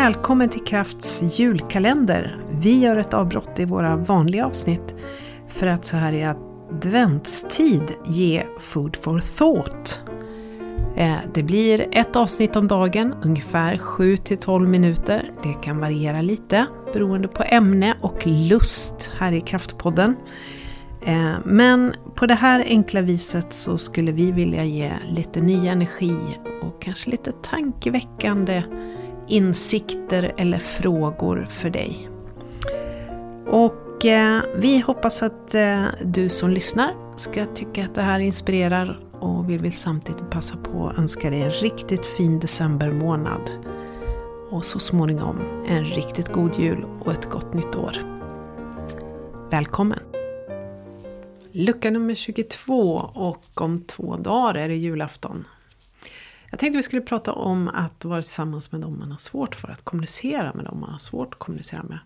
Välkommen till Krafts julkalender. Vi gör ett avbrott i våra vanliga avsnitt för att så här i adventstid ge food for thought. Eh, det blir ett avsnitt om dagen, ungefär 7-12 minuter. Det kan variera lite beroende på ämne och lust här i Kraftpodden. Eh, men på det här enkla viset så skulle vi vilja ge lite ny energi och kanske lite tankeväckande insikter eller frågor för dig. Och eh, vi hoppas att eh, du som lyssnar ska tycka att det här inspirerar och vi vill samtidigt passa på att önska dig en riktigt fin decembermånad. Och så småningom en riktigt god jul och ett gott nytt år. Välkommen! Lucka nummer 22 och om två dagar är det julafton. Jag tänkte vi skulle prata om att vara tillsammans med dem man har svårt för, att kommunicera med dem man har svårt att kommunicera med.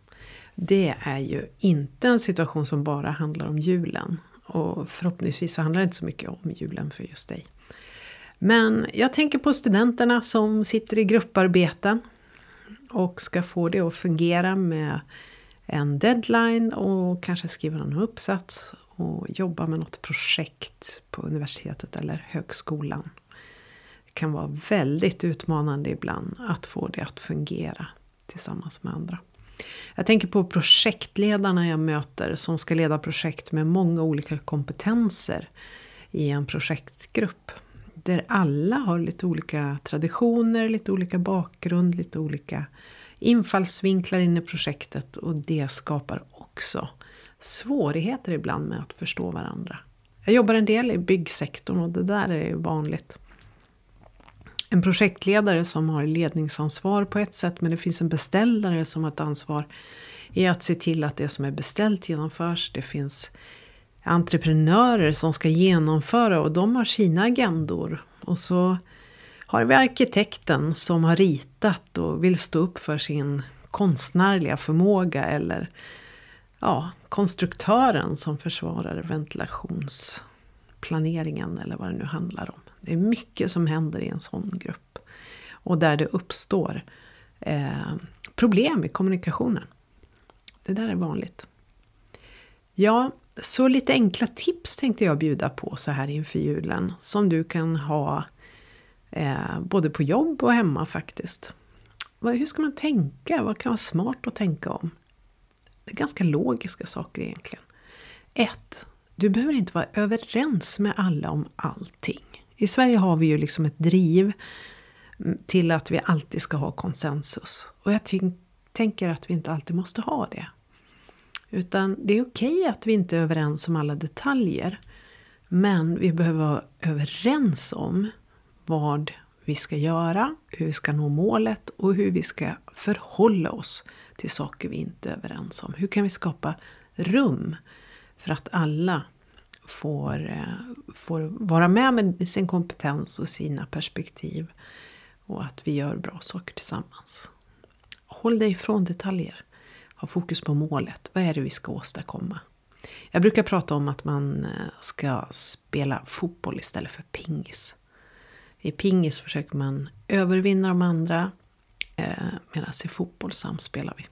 Det är ju inte en situation som bara handlar om julen. Och förhoppningsvis så handlar det inte så mycket om julen för just dig. Men jag tänker på studenterna som sitter i grupparbeten och ska få det att fungera med en deadline och kanske skriva någon uppsats och jobba med något projekt på universitetet eller högskolan kan vara väldigt utmanande ibland att få det att fungera tillsammans med andra. Jag tänker på projektledarna jag möter som ska leda projekt med många olika kompetenser i en projektgrupp. Där alla har lite olika traditioner, lite olika bakgrund, lite olika infallsvinklar in i projektet och det skapar också svårigheter ibland med att förstå varandra. Jag jobbar en del i byggsektorn och det där är vanligt en projektledare som har ledningsansvar på ett sätt men det finns en beställare som har ett ansvar i att se till att det som är beställt genomförs. Det finns entreprenörer som ska genomföra och de har sina agendor. Och så har vi arkitekten som har ritat och vill stå upp för sin konstnärliga förmåga eller ja, konstruktören som försvarar ventilationsplaneringen eller vad det nu handlar om. Det är mycket som händer i en sån grupp. Och där det uppstår eh, problem i kommunikationen. Det där är vanligt. Ja, så lite enkla tips tänkte jag bjuda på så här inför julen. Som du kan ha eh, både på jobb och hemma faktiskt. Hur ska man tänka? Vad kan vara smart att tänka om? Det är ganska logiska saker egentligen. 1. Du behöver inte vara överens med alla om allting. I Sverige har vi ju liksom ett driv mm, till att vi alltid ska ha konsensus. Och jag tänker att vi inte alltid måste ha det. Utan det är okej att vi inte är överens om alla detaljer. Men vi behöver vara överens om vad vi ska göra, hur vi ska nå målet och hur vi ska förhålla oss till saker vi inte är överens om. Hur kan vi skapa rum för att alla får, eh, får vara med med sin kompetens och sina perspektiv. Och att vi gör bra saker tillsammans. Håll dig ifrån detaljer. Ha fokus på målet. Vad är det vi ska åstadkomma? Jag brukar prata om att man eh, ska spela fotboll istället för pingis. I pingis försöker man övervinna de andra eh, medan i fotboll samspelar vi.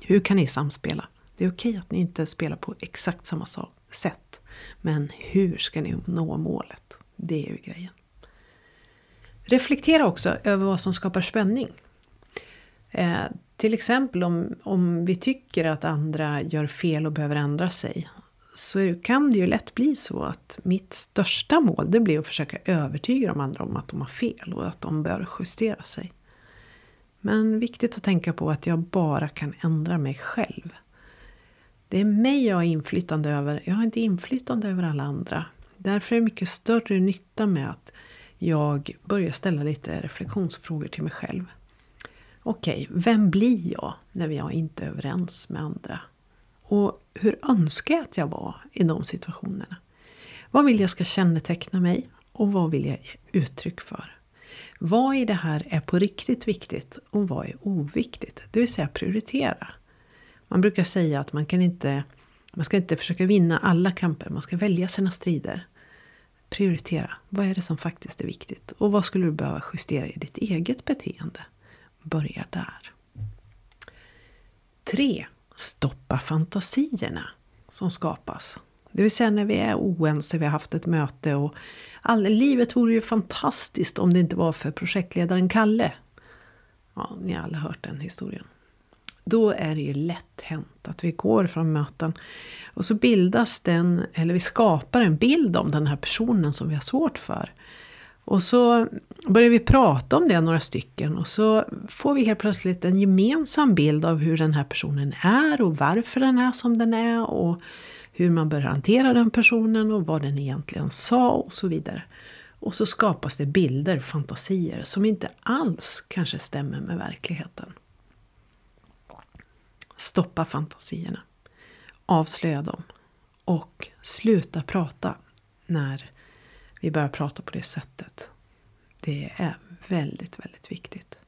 Hur kan ni samspela? Det är okej att ni inte spelar på exakt samma sätt. Men hur ska ni nå målet? Det är ju grejen. Reflektera också över vad som skapar spänning. Eh, till exempel om, om vi tycker att andra gör fel och behöver ändra sig så kan det ju lätt bli så att mitt största mål det blir att försöka övertyga de andra om att de har fel och att de bör justera sig. Men viktigt att tänka på att jag bara kan ändra mig själv. Det är mig jag har inflytande över. Jag har inte inflytande över alla andra. Därför är det mycket större nytta med att jag börjar ställa lite reflektionsfrågor till mig själv. Okej, vem blir jag när jag inte är överens med andra? Och hur önskar jag att jag var i de situationerna? Vad vill jag ska känneteckna mig och vad vill jag ge uttryck för? Vad i det här är på riktigt viktigt och vad är oviktigt? Det vill säga prioritera. Man brukar säga att man kan inte man ska inte försöka vinna alla kamper, man ska välja sina strider. Prioritera. Vad är det som faktiskt är viktigt? Och vad skulle du behöva justera i ditt eget beteende? Börja där. 3. Stoppa fantasierna som skapas. Det vill säga när vi är oense, vi har haft ett möte och all, livet vore ju fantastiskt om det inte var för projektledaren Kalle. Ja, ni har alla hört den historien. Då är det ju lätt hänt att vi går från möten och så bildas den, eller vi skapar en bild om den här personen som vi har svårt för. Och så börjar vi prata om det några stycken och så får vi helt plötsligt en gemensam bild av hur den här personen är och varför den är som den är och hur man bör hantera den personen och vad den egentligen sa och så vidare. Och så skapas det bilder, fantasier som inte alls kanske stämmer med verkligheten. Stoppa fantasierna. Avslöja dem. Och sluta prata när vi börjar prata på det sättet. Det är väldigt, väldigt viktigt.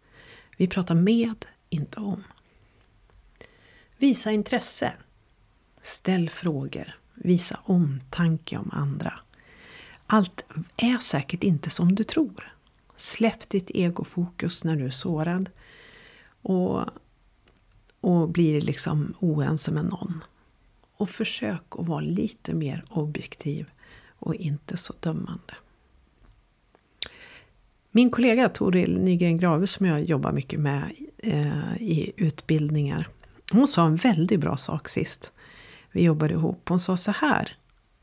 Vi pratar med, inte om. Visa intresse. Ställ frågor. Visa omtanke om andra. Allt är säkert inte som du tror. Släpp ditt egofokus när du är sårad. Och, och blir liksom oense med någon. Och försök att vara lite mer objektiv och inte så dömande. Min kollega Toril Nygren Grave som jag jobbar mycket med eh, i utbildningar. Hon sa en väldigt bra sak sist. Vi jobbade ihop. Hon sa så här.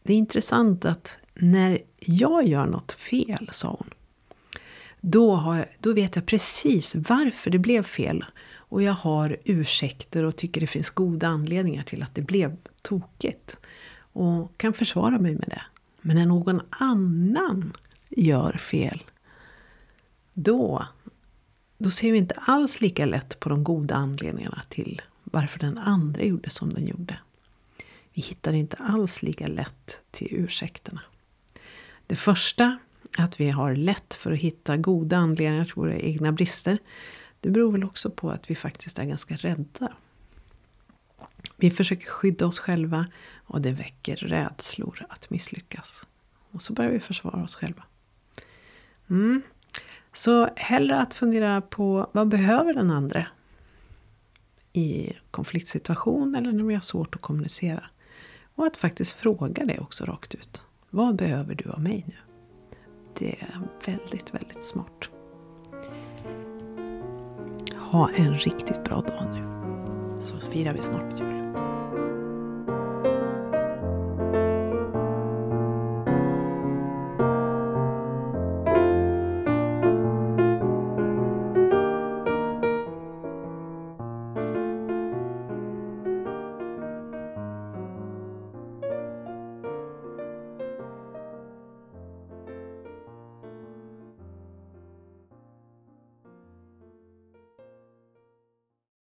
Det är intressant att när jag gör något fel, sa hon. Då, har, då vet jag precis varför det blev fel. Och jag har ursäkter och tycker det finns goda anledningar till att det blev tokigt. Och kan försvara mig med det. Men när någon annan gör fel, då, då ser vi inte alls lika lätt på de goda anledningarna till varför den andra gjorde som den gjorde. Vi hittar inte alls lika lätt till ursäkterna. Det första, att vi har lätt för att hitta goda anledningar till våra egna brister, det beror väl också på att vi faktiskt är ganska rädda. Vi försöker skydda oss själva och det väcker rädslor att misslyckas. Och så börjar vi försvara oss själva. Mm. Så hellre att fundera på vad behöver den andra i konfliktsituation eller när vi har svårt att kommunicera. Och att faktiskt fråga det också rakt ut. Vad behöver du av mig nu? Det är väldigt, väldigt smart. Ha en riktigt bra dag nu. Så firar vi snart jul.